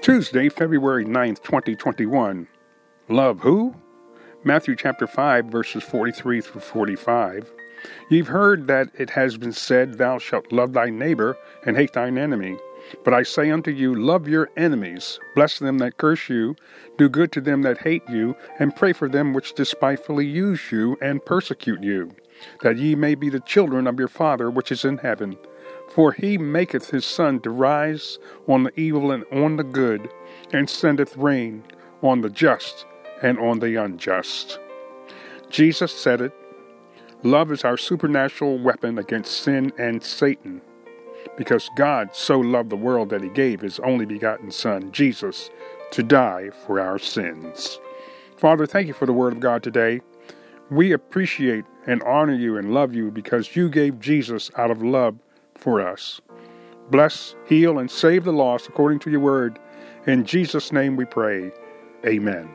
Tuesday, February 9th, 2021. Love who? Matthew chapter 5, verses 43 through 45. You've heard that it has been said, Thou shalt love thy neighbor and hate thine enemy. But I say unto you, Love your enemies, bless them that curse you, do good to them that hate you, and pray for them which despitefully use you and persecute you, that ye may be the children of your Father which is in heaven. For he maketh his sun to rise on the evil and on the good, and sendeth rain on the just and on the unjust. Jesus said it. Love is our supernatural weapon against sin and Satan. Because God so loved the world that he gave his only begotten Son, Jesus, to die for our sins. Father, thank you for the word of God today. We appreciate and honor you and love you because you gave Jesus out of love for us. Bless, heal, and save the lost according to your word. In Jesus' name we pray. Amen.